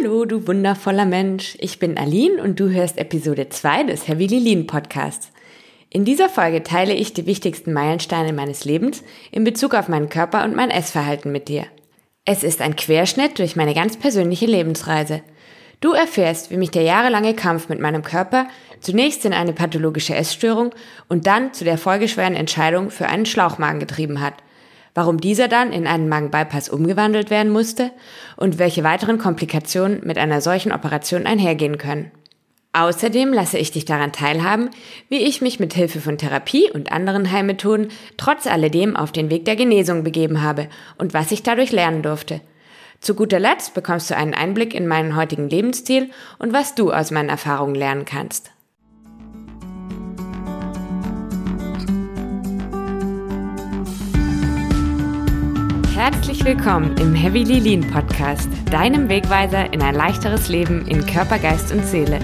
Hallo, du wundervoller Mensch. Ich bin Aline und du hörst Episode 2 des Heavy Lilin Podcasts. In dieser Folge teile ich die wichtigsten Meilensteine meines Lebens in Bezug auf meinen Körper und mein Essverhalten mit dir. Es ist ein Querschnitt durch meine ganz persönliche Lebensreise. Du erfährst, wie mich der jahrelange Kampf mit meinem Körper zunächst in eine pathologische Essstörung und dann zu der folgeschweren Entscheidung für einen Schlauchmagen getrieben hat – warum dieser dann in einen Magenbypass umgewandelt werden musste und welche weiteren Komplikationen mit einer solchen Operation einhergehen können. Außerdem lasse ich dich daran teilhaben, wie ich mich mit Hilfe von Therapie und anderen Heilmethoden trotz alledem auf den Weg der Genesung begeben habe und was ich dadurch lernen durfte. Zu guter Letzt bekommst du einen Einblick in meinen heutigen Lebensstil und was du aus meinen Erfahrungen lernen kannst. Herzlich willkommen im Heavy Lean Podcast, deinem Wegweiser in ein leichteres Leben in Körper, Geist und Seele.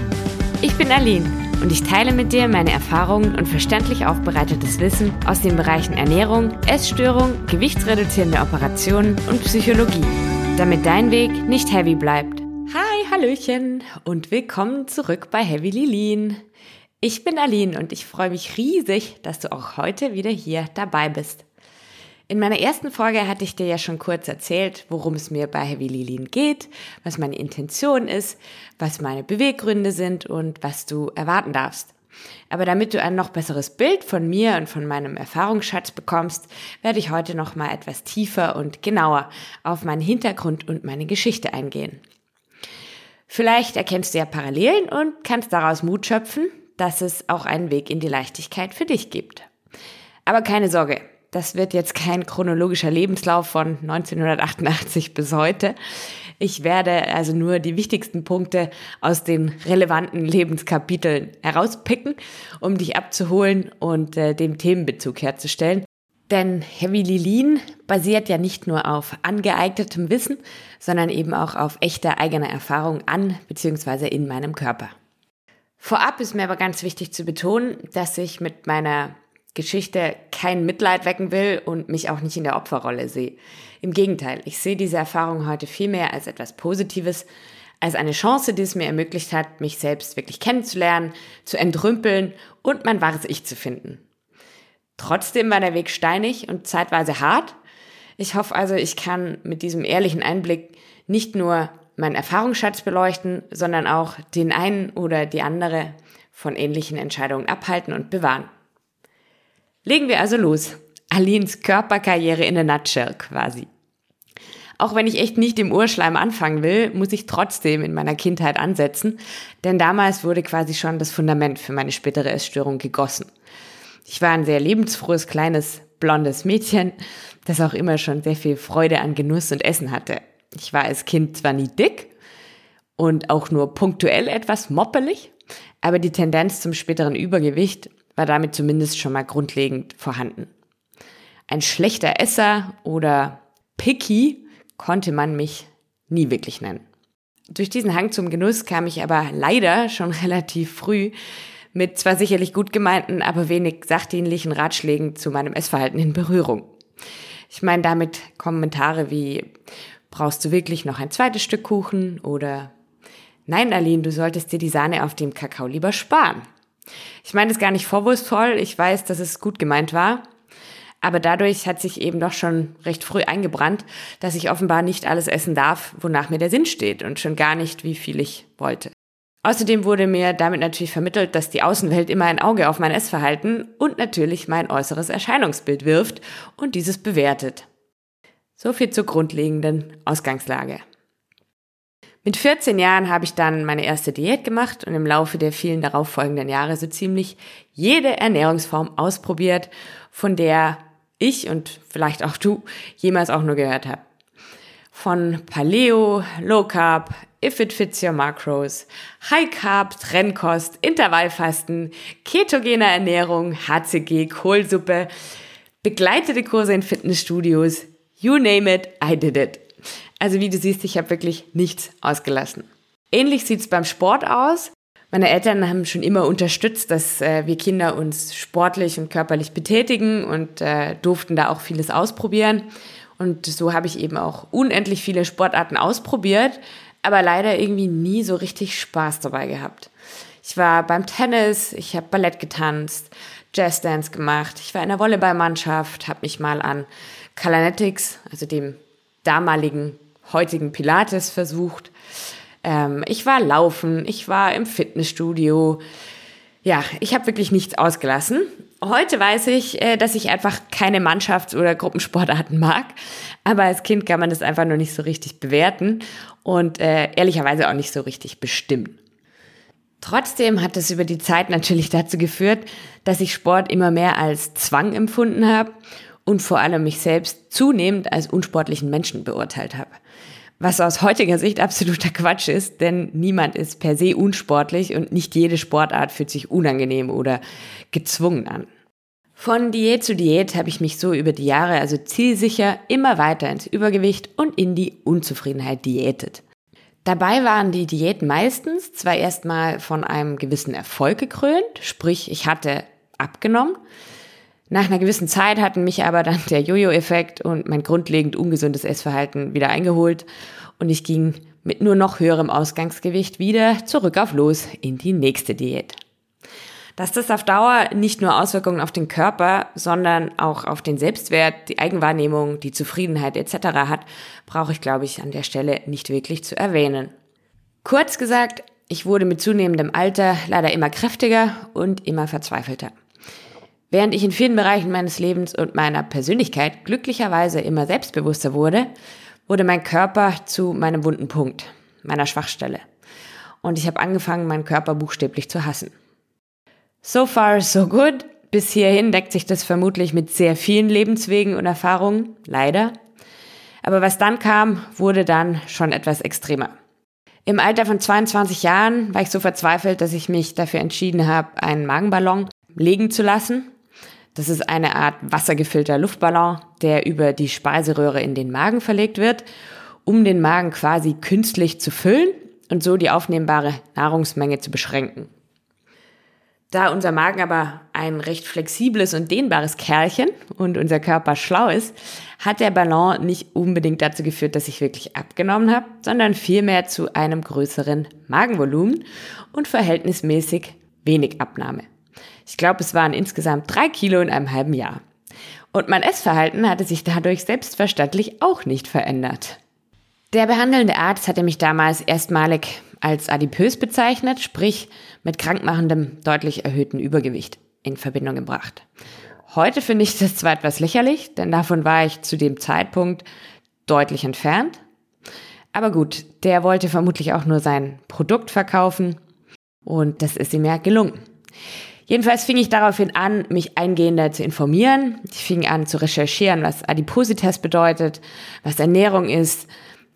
Ich bin Aline und ich teile mit dir meine Erfahrungen und verständlich aufbereitetes Wissen aus den Bereichen Ernährung, Essstörung, gewichtsreduzierende Operationen und Psychologie, damit dein Weg nicht heavy bleibt. Hi, Hallöchen und willkommen zurück bei Heavy Lean. Ich bin Aline und ich freue mich riesig, dass du auch heute wieder hier dabei bist. In meiner ersten Folge hatte ich dir ja schon kurz erzählt, worum es mir bei Heavy Lilin geht, was meine Intention ist, was meine Beweggründe sind und was du erwarten darfst. Aber damit du ein noch besseres Bild von mir und von meinem Erfahrungsschatz bekommst, werde ich heute noch mal etwas tiefer und genauer auf meinen Hintergrund und meine Geschichte eingehen. Vielleicht erkennst du ja Parallelen und kannst daraus Mut schöpfen, dass es auch einen Weg in die Leichtigkeit für dich gibt. Aber keine Sorge, das wird jetzt kein chronologischer Lebenslauf von 1988 bis heute. Ich werde also nur die wichtigsten Punkte aus den relevanten Lebenskapiteln herauspicken, um dich abzuholen und äh, dem Themenbezug herzustellen. Denn Heavy Lilin basiert ja nicht nur auf angeeignetem Wissen, sondern eben auch auf echter eigener Erfahrung an bzw. in meinem Körper. Vorab ist mir aber ganz wichtig zu betonen, dass ich mit meiner Geschichte kein Mitleid wecken will und mich auch nicht in der Opferrolle sehe. Im Gegenteil, ich sehe diese Erfahrung heute vielmehr als etwas Positives, als eine Chance, die es mir ermöglicht hat, mich selbst wirklich kennenzulernen, zu entrümpeln und mein wahres Ich zu finden. Trotzdem war der Weg steinig und zeitweise hart. Ich hoffe also, ich kann mit diesem ehrlichen Einblick nicht nur meinen Erfahrungsschatz beleuchten, sondern auch den einen oder die andere von ähnlichen Entscheidungen abhalten und bewahren. Legen wir also los. Alins Körperkarriere in a nutshell quasi. Auch wenn ich echt nicht im Urschleim anfangen will, muss ich trotzdem in meiner Kindheit ansetzen, denn damals wurde quasi schon das Fundament für meine spätere Essstörung gegossen. Ich war ein sehr lebensfrohes, kleines, blondes Mädchen, das auch immer schon sehr viel Freude an Genuss und Essen hatte. Ich war als Kind zwar nie dick und auch nur punktuell etwas moppelig, aber die Tendenz zum späteren Übergewicht war damit zumindest schon mal grundlegend vorhanden. Ein schlechter Esser oder picky konnte man mich nie wirklich nennen. Durch diesen Hang zum Genuss kam ich aber leider schon relativ früh mit zwar sicherlich gut gemeinten, aber wenig sachdienlichen Ratschlägen zu meinem Essverhalten in Berührung. Ich meine damit Kommentare wie, brauchst du wirklich noch ein zweites Stück Kuchen oder Nein, Aline, du solltest dir die Sahne auf dem Kakao lieber sparen. Ich meine es gar nicht vorwurfsvoll. Ich weiß, dass es gut gemeint war. Aber dadurch hat sich eben doch schon recht früh eingebrannt, dass ich offenbar nicht alles essen darf, wonach mir der Sinn steht und schon gar nicht, wie viel ich wollte. Außerdem wurde mir damit natürlich vermittelt, dass die Außenwelt immer ein Auge auf mein Essverhalten und natürlich mein äußeres Erscheinungsbild wirft und dieses bewertet. So viel zur grundlegenden Ausgangslage. Mit 14 Jahren habe ich dann meine erste Diät gemacht und im Laufe der vielen darauffolgenden Jahre so ziemlich jede Ernährungsform ausprobiert, von der ich und vielleicht auch du jemals auch nur gehört habe. Von Paleo, Low Carb, If It Fits Your Macros, High Carb, Trennkost, Intervallfasten, ketogener Ernährung, HCG, Kohlsuppe, begleitete Kurse in Fitnessstudios, you name it, I did it. Also wie du siehst, ich habe wirklich nichts ausgelassen. Ähnlich sieht's beim Sport aus. Meine Eltern haben schon immer unterstützt, dass äh, wir Kinder uns sportlich und körperlich betätigen und äh, durften da auch vieles ausprobieren. Und so habe ich eben auch unendlich viele Sportarten ausprobiert. aber leider irgendwie nie so richtig Spaß dabei gehabt. Ich war beim Tennis, ich habe Ballett getanzt, Jazzdance gemacht, ich war in der Volleyballmannschaft, habe mich mal an Kalanetics, also dem damaligen, heutigen Pilates versucht. Ähm, ich war laufen, ich war im Fitnessstudio. Ja, ich habe wirklich nichts ausgelassen. Heute weiß ich, äh, dass ich einfach keine Mannschafts- oder Gruppensportarten mag. Aber als Kind kann man das einfach nur nicht so richtig bewerten und äh, ehrlicherweise auch nicht so richtig bestimmen. Trotzdem hat es über die Zeit natürlich dazu geführt, dass ich Sport immer mehr als Zwang empfunden habe und vor allem mich selbst zunehmend als unsportlichen Menschen beurteilt habe. Was aus heutiger Sicht absoluter Quatsch ist, denn niemand ist per se unsportlich und nicht jede Sportart fühlt sich unangenehm oder gezwungen an. Von Diät zu Diät habe ich mich so über die Jahre also zielsicher immer weiter ins Übergewicht und in die Unzufriedenheit diätet. Dabei waren die Diäten meistens zwar erstmal von einem gewissen Erfolg gekrönt, sprich ich hatte abgenommen. Nach einer gewissen Zeit hatten mich aber dann der Jojo-Effekt und mein grundlegend ungesundes Essverhalten wieder eingeholt und ich ging mit nur noch höherem Ausgangsgewicht wieder zurück auf los in die nächste Diät. Dass das auf Dauer nicht nur Auswirkungen auf den Körper, sondern auch auf den Selbstwert, die Eigenwahrnehmung, die Zufriedenheit etc. hat, brauche ich, glaube ich, an der Stelle nicht wirklich zu erwähnen. Kurz gesagt, ich wurde mit zunehmendem Alter leider immer kräftiger und immer verzweifelter. Während ich in vielen Bereichen meines Lebens und meiner Persönlichkeit glücklicherweise immer selbstbewusster wurde, wurde mein Körper zu meinem wunden Punkt, meiner Schwachstelle. Und ich habe angefangen, meinen Körper buchstäblich zu hassen. So far, so good. Bis hierhin deckt sich das vermutlich mit sehr vielen Lebenswegen und Erfahrungen, leider. Aber was dann kam, wurde dann schon etwas extremer. Im Alter von 22 Jahren war ich so verzweifelt, dass ich mich dafür entschieden habe, einen Magenballon legen zu lassen. Das ist eine Art wassergefüllter Luftballon, der über die Speiseröhre in den Magen verlegt wird, um den Magen quasi künstlich zu füllen und so die aufnehmbare Nahrungsmenge zu beschränken. Da unser Magen aber ein recht flexibles und dehnbares Kerlchen und unser Körper schlau ist, hat der Ballon nicht unbedingt dazu geführt, dass ich wirklich abgenommen habe, sondern vielmehr zu einem größeren Magenvolumen und verhältnismäßig wenig Abnahme. Ich glaube, es waren insgesamt drei Kilo in einem halben Jahr. Und mein Essverhalten hatte sich dadurch selbstverständlich auch nicht verändert. Der behandelnde Arzt hatte mich damals erstmalig als adipös bezeichnet, sprich mit krankmachendem, deutlich erhöhten Übergewicht in Verbindung gebracht. Heute finde ich das zwar etwas lächerlich, denn davon war ich zu dem Zeitpunkt deutlich entfernt. Aber gut, der wollte vermutlich auch nur sein Produkt verkaufen und das ist ihm ja gelungen. Jedenfalls fing ich daraufhin an, mich eingehender zu informieren. Ich fing an zu recherchieren, was Adipositas bedeutet, was Ernährung ist,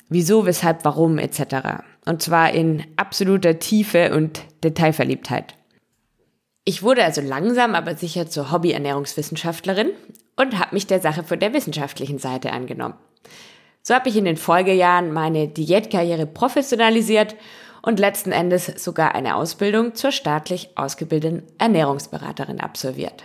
wieso, weshalb, warum etc. Und zwar in absoluter Tiefe und Detailverliebtheit. Ich wurde also langsam aber sicher zur Hobby-Ernährungswissenschaftlerin und habe mich der Sache von der wissenschaftlichen Seite angenommen. So habe ich in den Folgejahren meine Diätkarriere professionalisiert und letzten Endes sogar eine Ausbildung zur staatlich ausgebildeten Ernährungsberaterin absolviert.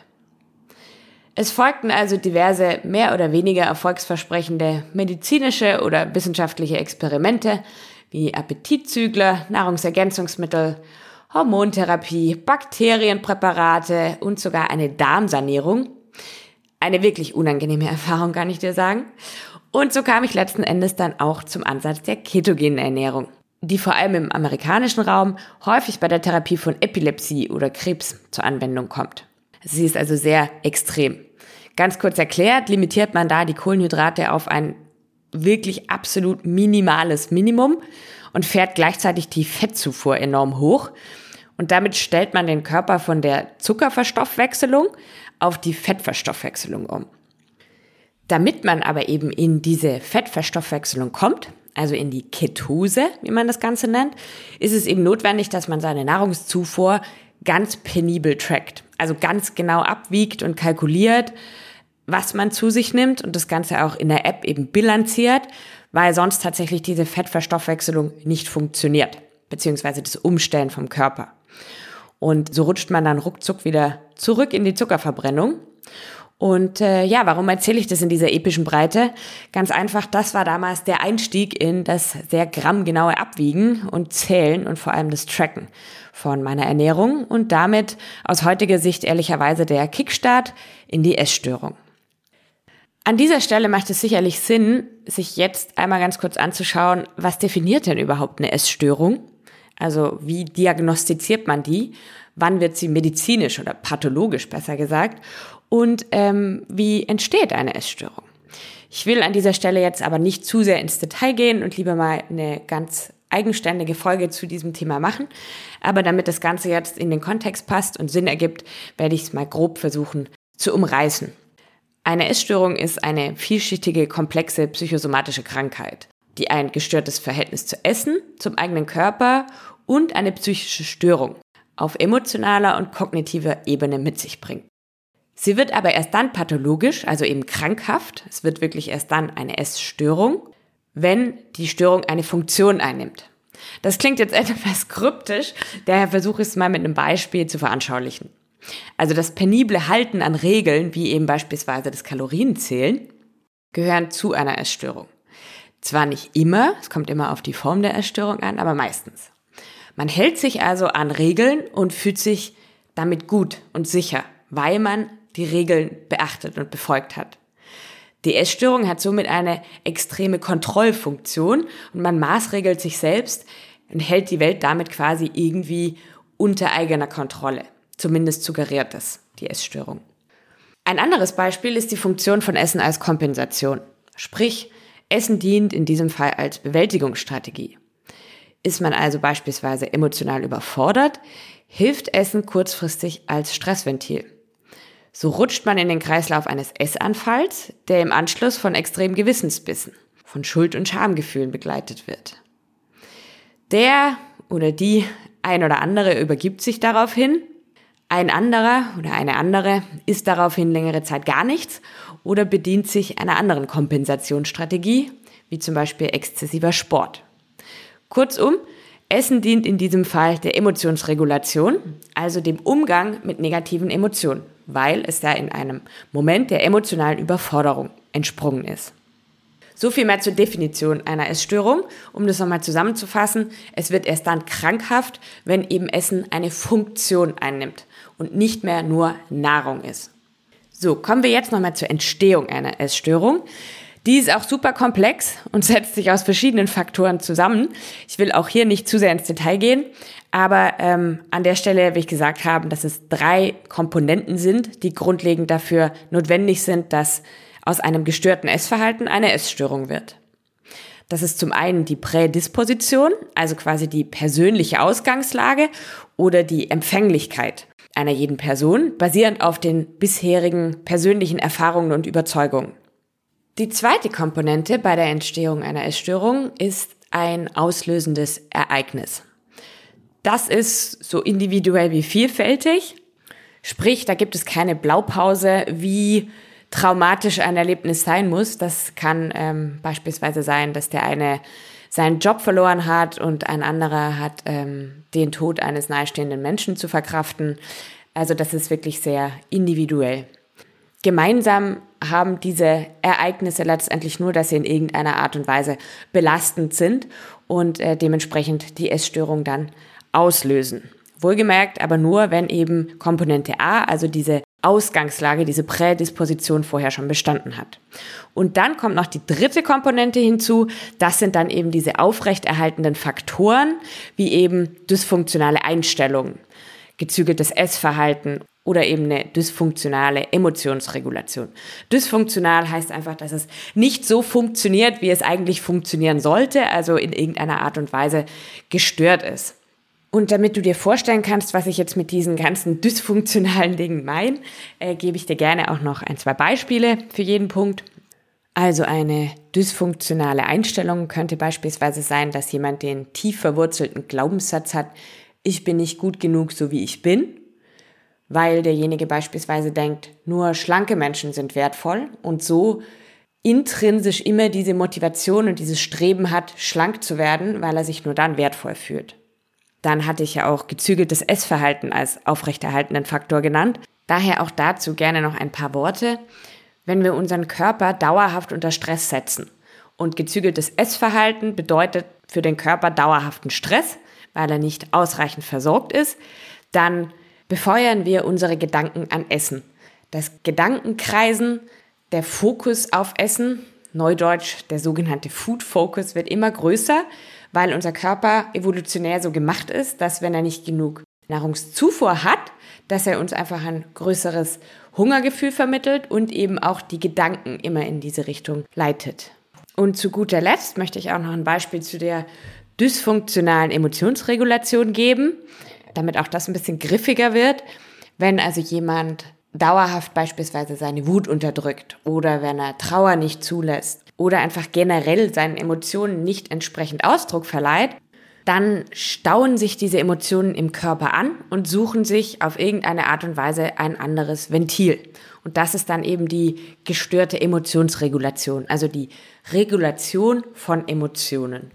Es folgten also diverse mehr oder weniger erfolgsversprechende medizinische oder wissenschaftliche Experimente wie Appetitzügler, Nahrungsergänzungsmittel, Hormontherapie, Bakterienpräparate und sogar eine Darmsanierung. Eine wirklich unangenehme Erfahrung, kann ich dir sagen. Und so kam ich letzten Endes dann auch zum Ansatz der ketogenen Ernährung, die vor allem im amerikanischen Raum häufig bei der Therapie von Epilepsie oder Krebs zur Anwendung kommt. Sie ist also sehr extrem. Ganz kurz erklärt, limitiert man da die Kohlenhydrate auf ein wirklich absolut minimales Minimum und fährt gleichzeitig die Fettzufuhr enorm hoch. Und damit stellt man den Körper von der Zuckerverstoffwechselung auf die Fettverstoffwechselung um. Damit man aber eben in diese Fettverstoffwechselung kommt, also in die Ketose, wie man das Ganze nennt, ist es eben notwendig, dass man seine Nahrungszufuhr ganz penibel trackt. Also ganz genau abwiegt und kalkuliert, was man zu sich nimmt und das Ganze auch in der App eben bilanziert, weil sonst tatsächlich diese Fettverstoffwechselung nicht funktioniert, beziehungsweise das Umstellen vom Körper. Und so rutscht man dann ruckzuck wieder zurück in die Zuckerverbrennung. Und äh, ja, warum erzähle ich das in dieser epischen Breite? Ganz einfach, das war damals der Einstieg in das sehr grammgenaue Abwiegen und Zählen und vor allem das Tracken von meiner Ernährung und damit aus heutiger Sicht ehrlicherweise der Kickstart in die Essstörung. An dieser Stelle macht es sicherlich Sinn, sich jetzt einmal ganz kurz anzuschauen, was definiert denn überhaupt eine Essstörung? Also wie diagnostiziert man die? Wann wird sie medizinisch oder pathologisch besser gesagt? Und ähm, wie entsteht eine Essstörung? Ich will an dieser Stelle jetzt aber nicht zu sehr ins Detail gehen und lieber mal eine ganz eigenständige Folge zu diesem Thema machen. Aber damit das Ganze jetzt in den Kontext passt und Sinn ergibt, werde ich es mal grob versuchen zu umreißen. Eine Essstörung ist eine vielschichtige, komplexe psychosomatische Krankheit, die ein gestörtes Verhältnis zu Essen, zum eigenen Körper und eine psychische Störung auf emotionaler und kognitiver Ebene mit sich bringt. Sie wird aber erst dann pathologisch, also eben krankhaft, es wird wirklich erst dann eine Essstörung, wenn die Störung eine Funktion einnimmt. Das klingt jetzt etwas kryptisch, daher versuche ich es mal mit einem Beispiel zu veranschaulichen. Also das penible Halten an Regeln, wie eben beispielsweise das Kalorienzählen, gehören zu einer Essstörung. Zwar nicht immer, es kommt immer auf die Form der Essstörung an, aber meistens. Man hält sich also an Regeln und fühlt sich damit gut und sicher, weil man die Regeln beachtet und befolgt hat. Die Essstörung hat somit eine extreme Kontrollfunktion und man maßregelt sich selbst und hält die Welt damit quasi irgendwie unter eigener Kontrolle. Zumindest suggeriert das die Essstörung. Ein anderes Beispiel ist die Funktion von Essen als Kompensation. Sprich, Essen dient in diesem Fall als Bewältigungsstrategie. Ist man also beispielsweise emotional überfordert, hilft Essen kurzfristig als Stressventil. So rutscht man in den Kreislauf eines Essanfalls, der im Anschluss von extremen Gewissensbissen, von Schuld- und Schamgefühlen begleitet wird. Der oder die ein oder andere übergibt sich daraufhin ein anderer oder eine andere isst daraufhin längere Zeit gar nichts oder bedient sich einer anderen Kompensationsstrategie, wie zum Beispiel exzessiver Sport. Kurzum, Essen dient in diesem Fall der Emotionsregulation, also dem Umgang mit negativen Emotionen, weil es da in einem Moment der emotionalen Überforderung entsprungen ist. So viel mehr zur Definition einer Essstörung. Um das nochmal zusammenzufassen, es wird erst dann krankhaft, wenn eben Essen eine Funktion einnimmt und nicht mehr nur Nahrung ist. So, kommen wir jetzt nochmal zur Entstehung einer Essstörung. Die ist auch super komplex und setzt sich aus verschiedenen Faktoren zusammen. Ich will auch hier nicht zu sehr ins Detail gehen, aber ähm, an der Stelle will ich gesagt haben, dass es drei Komponenten sind, die grundlegend dafür notwendig sind, dass aus einem gestörten Essverhalten eine Essstörung wird. Das ist zum einen die Prädisposition, also quasi die persönliche Ausgangslage oder die Empfänglichkeit einer jeden Person, basierend auf den bisherigen persönlichen Erfahrungen und Überzeugungen. Die zweite Komponente bei der Entstehung einer Essstörung ist ein auslösendes Ereignis. Das ist so individuell wie vielfältig. Sprich, da gibt es keine Blaupause, wie traumatisch ein Erlebnis sein muss. Das kann ähm, beispielsweise sein, dass der eine seinen Job verloren hat und ein anderer hat ähm, den Tod eines nahestehenden Menschen zu verkraften. Also das ist wirklich sehr individuell. Gemeinsam haben diese Ereignisse letztendlich nur, dass sie in irgendeiner Art und Weise belastend sind und äh, dementsprechend die Essstörung dann auslösen. Wohlgemerkt aber nur, wenn eben Komponente A, also diese Ausgangslage, diese Prädisposition vorher schon bestanden hat. Und dann kommt noch die dritte Komponente hinzu. Das sind dann eben diese aufrechterhaltenden Faktoren, wie eben dysfunktionale Einstellungen, gezügeltes Essverhalten oder eben eine dysfunktionale Emotionsregulation. Dysfunktional heißt einfach, dass es nicht so funktioniert, wie es eigentlich funktionieren sollte, also in irgendeiner Art und Weise gestört ist. Und damit du dir vorstellen kannst, was ich jetzt mit diesen ganzen dysfunktionalen Dingen meine, äh, gebe ich dir gerne auch noch ein, zwei Beispiele für jeden Punkt. Also eine dysfunktionale Einstellung könnte beispielsweise sein, dass jemand den tief verwurzelten Glaubenssatz hat, ich bin nicht gut genug, so wie ich bin, weil derjenige beispielsweise denkt, nur schlanke Menschen sind wertvoll und so intrinsisch immer diese Motivation und dieses Streben hat, schlank zu werden, weil er sich nur dann wertvoll fühlt. Dann hatte ich ja auch gezügeltes Essverhalten als aufrechterhaltenden Faktor genannt. Daher auch dazu gerne noch ein paar Worte. Wenn wir unseren Körper dauerhaft unter Stress setzen und gezügeltes Essverhalten bedeutet für den Körper dauerhaften Stress, weil er nicht ausreichend versorgt ist, dann befeuern wir unsere Gedanken an Essen. Das Gedankenkreisen, der Fokus auf Essen, neudeutsch der sogenannte Food Focus, wird immer größer, weil unser Körper evolutionär so gemacht ist, dass wenn er nicht genug Nahrungszufuhr hat, dass er uns einfach ein größeres Hungergefühl vermittelt und eben auch die Gedanken immer in diese Richtung leitet. Und zu guter Letzt möchte ich auch noch ein Beispiel zu der dysfunktionalen Emotionsregulation geben, damit auch das ein bisschen griffiger wird. Wenn also jemand dauerhaft beispielsweise seine Wut unterdrückt oder wenn er Trauer nicht zulässt oder einfach generell seinen Emotionen nicht entsprechend Ausdruck verleiht, dann stauen sich diese Emotionen im Körper an und suchen sich auf irgendeine Art und Weise ein anderes Ventil. Und das ist dann eben die gestörte Emotionsregulation, also die Regulation von Emotionen.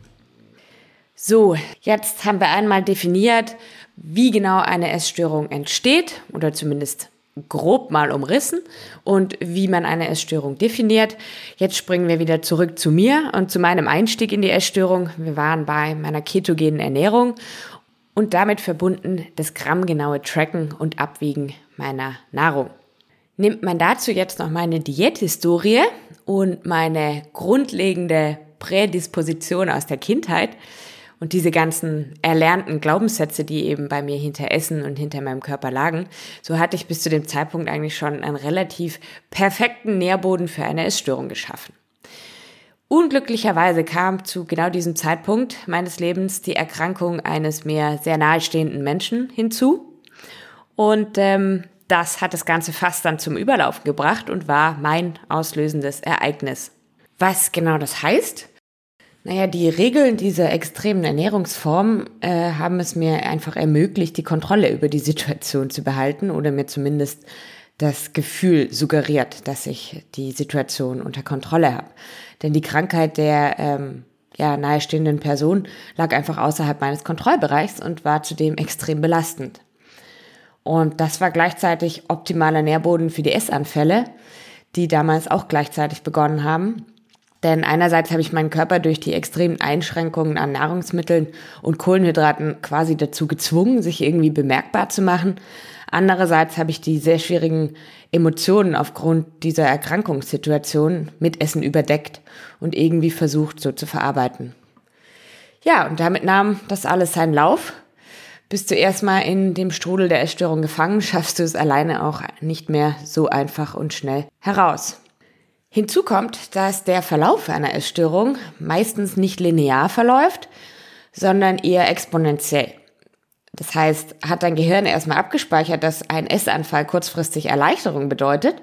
So, jetzt haben wir einmal definiert, wie genau eine Essstörung entsteht oder zumindest grob mal umrissen und wie man eine Essstörung definiert. Jetzt springen wir wieder zurück zu mir und zu meinem Einstieg in die Essstörung. Wir waren bei meiner ketogenen Ernährung und damit verbunden das grammgenaue Tracken und Abwiegen meiner Nahrung. Nimmt man dazu jetzt noch meine Diäthistorie und meine grundlegende Prädisposition aus der Kindheit, und diese ganzen erlernten Glaubenssätze, die eben bei mir hinter Essen und hinter meinem Körper lagen, so hatte ich bis zu dem Zeitpunkt eigentlich schon einen relativ perfekten Nährboden für eine Essstörung geschaffen. Unglücklicherweise kam zu genau diesem Zeitpunkt meines Lebens die Erkrankung eines mir sehr nahestehenden Menschen hinzu. Und ähm, das hat das Ganze fast dann zum Überlaufen gebracht und war mein auslösendes Ereignis. Was genau das heißt, naja, die Regeln dieser extremen Ernährungsform äh, haben es mir einfach ermöglicht, die Kontrolle über die Situation zu behalten oder mir zumindest das Gefühl suggeriert, dass ich die Situation unter Kontrolle habe. Denn die Krankheit der ähm, ja, nahestehenden Person lag einfach außerhalb meines Kontrollbereichs und war zudem extrem belastend. Und das war gleichzeitig optimaler Nährboden für die Essanfälle, die damals auch gleichzeitig begonnen haben denn einerseits habe ich meinen Körper durch die extremen Einschränkungen an Nahrungsmitteln und Kohlenhydraten quasi dazu gezwungen, sich irgendwie bemerkbar zu machen. Andererseits habe ich die sehr schwierigen Emotionen aufgrund dieser Erkrankungssituation mit Essen überdeckt und irgendwie versucht, so zu verarbeiten. Ja, und damit nahm das alles seinen Lauf. Bist du erstmal in dem Strudel der Essstörung gefangen, schaffst du es alleine auch nicht mehr so einfach und schnell heraus. Hinzu kommt, dass der Verlauf einer Essstörung meistens nicht linear verläuft, sondern eher exponentiell. Das heißt, hat dein Gehirn erstmal abgespeichert, dass ein Essanfall kurzfristig Erleichterung bedeutet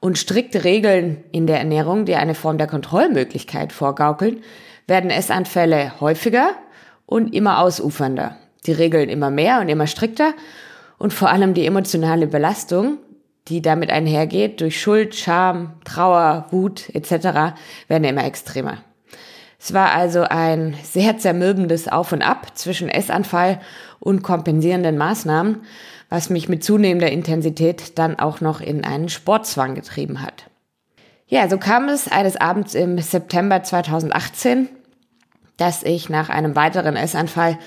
und strikte Regeln in der Ernährung, die eine Form der Kontrollmöglichkeit vorgaukeln, werden Essanfälle häufiger und immer ausufernder. Die Regeln immer mehr und immer strikter und vor allem die emotionale Belastung die damit einhergeht, durch Schuld, Scham, Trauer, Wut etc., werden immer extremer. Es war also ein sehr zermürbendes Auf und Ab zwischen Essanfall und kompensierenden Maßnahmen, was mich mit zunehmender Intensität dann auch noch in einen Sportzwang getrieben hat. Ja, so kam es eines Abends im September 2018, dass ich nach einem weiteren Essanfall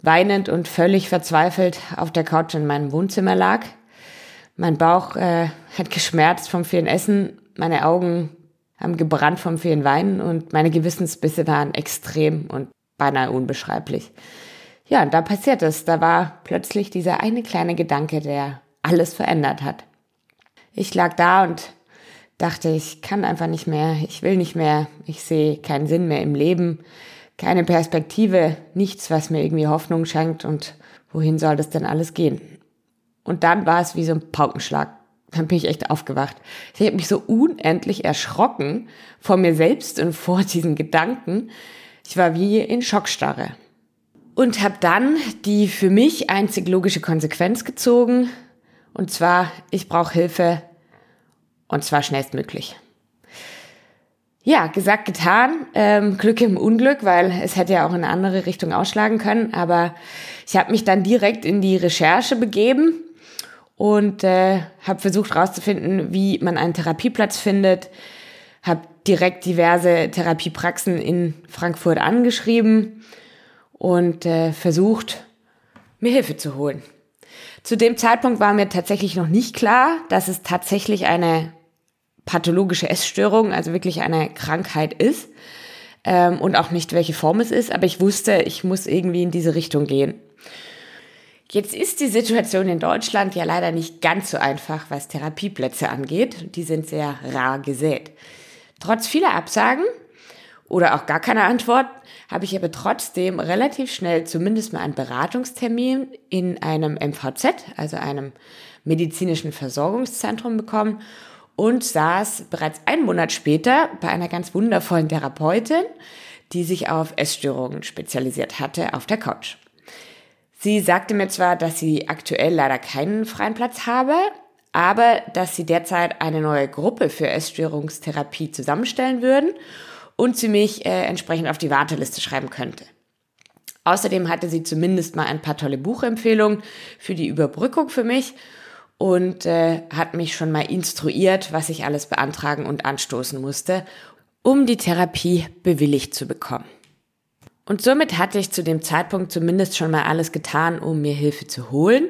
weinend und völlig verzweifelt auf der Couch in meinem Wohnzimmer lag – mein Bauch äh, hat geschmerzt vom vielen Essen, meine Augen haben gebrannt vom vielen Weinen und meine Gewissensbisse waren extrem und beinahe unbeschreiblich. Ja, und da passiert es. Da war plötzlich dieser eine kleine Gedanke, der alles verändert hat. Ich lag da und dachte, ich kann einfach nicht mehr, ich will nicht mehr, ich sehe keinen Sinn mehr im Leben, keine Perspektive, nichts, was mir irgendwie Hoffnung schenkt und wohin soll das denn alles gehen? Und dann war es wie so ein Paukenschlag. Dann bin ich echt aufgewacht. Ich habe mich so unendlich erschrocken vor mir selbst und vor diesen Gedanken. Ich war wie in Schockstarre. Und habe dann die für mich einzig logische Konsequenz gezogen. Und zwar, ich brauche Hilfe. Und zwar schnellstmöglich. Ja, gesagt, getan. Ähm, Glück im Unglück, weil es hätte ja auch in eine andere Richtung ausschlagen können. Aber ich habe mich dann direkt in die Recherche begeben und äh, habe versucht herauszufinden, wie man einen Therapieplatz findet, habe direkt diverse Therapiepraxen in Frankfurt angeschrieben und äh, versucht, mir Hilfe zu holen. Zu dem Zeitpunkt war mir tatsächlich noch nicht klar, dass es tatsächlich eine pathologische Essstörung, also wirklich eine Krankheit ist ähm, und auch nicht, welche Form es ist, aber ich wusste, ich muss irgendwie in diese Richtung gehen. Jetzt ist die Situation in Deutschland ja leider nicht ganz so einfach, was Therapieplätze angeht. Die sind sehr rar gesät. Trotz vieler Absagen oder auch gar keiner Antwort habe ich aber trotzdem relativ schnell zumindest mal einen Beratungstermin in einem MVZ, also einem medizinischen Versorgungszentrum bekommen und saß bereits einen Monat später bei einer ganz wundervollen Therapeutin, die sich auf Essstörungen spezialisiert hatte, auf der Couch. Sie sagte mir zwar, dass sie aktuell leider keinen freien Platz habe, aber dass sie derzeit eine neue Gruppe für Essstörungstherapie zusammenstellen würden und sie mich äh, entsprechend auf die Warteliste schreiben könnte. Außerdem hatte sie zumindest mal ein paar tolle Buchempfehlungen für die Überbrückung für mich und äh, hat mich schon mal instruiert, was ich alles beantragen und anstoßen musste, um die Therapie bewilligt zu bekommen. Und somit hatte ich zu dem Zeitpunkt zumindest schon mal alles getan, um mir Hilfe zu holen,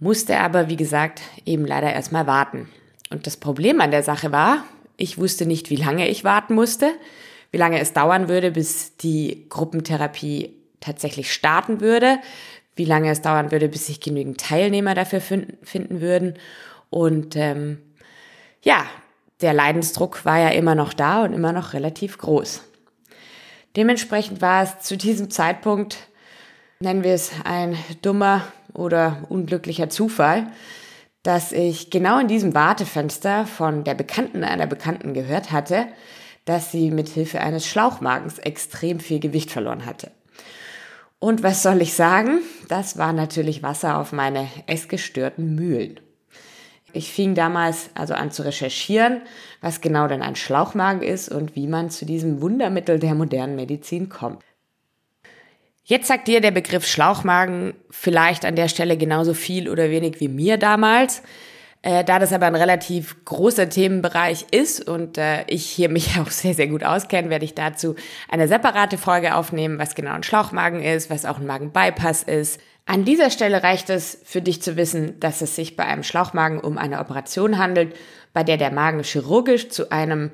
musste aber, wie gesagt, eben leider erstmal warten. Und das Problem an der Sache war, ich wusste nicht, wie lange ich warten musste, wie lange es dauern würde, bis die Gruppentherapie tatsächlich starten würde, wie lange es dauern würde, bis sich genügend Teilnehmer dafür finden würden. Und ähm, ja, der Leidensdruck war ja immer noch da und immer noch relativ groß. Dementsprechend war es zu diesem Zeitpunkt, nennen wir es ein dummer oder unglücklicher Zufall, dass ich genau in diesem Wartefenster von der Bekannten einer Bekannten gehört hatte, dass sie mit Hilfe eines Schlauchmagens extrem viel Gewicht verloren hatte. Und was soll ich sagen? Das war natürlich Wasser auf meine essgestörten Mühlen. Ich fing damals also an zu recherchieren, was genau denn ein Schlauchmagen ist und wie man zu diesem Wundermittel der modernen Medizin kommt. Jetzt sagt dir der Begriff Schlauchmagen vielleicht an der Stelle genauso viel oder wenig wie mir damals. Äh, da das aber ein relativ großer Themenbereich ist und äh, ich hier mich auch sehr, sehr gut auskenne, werde ich dazu eine separate Folge aufnehmen, was genau ein Schlauchmagen ist, was auch ein Magenbypass ist. An dieser Stelle reicht es für dich zu wissen, dass es sich bei einem Schlauchmagen um eine Operation handelt, bei der der Magen chirurgisch zu einem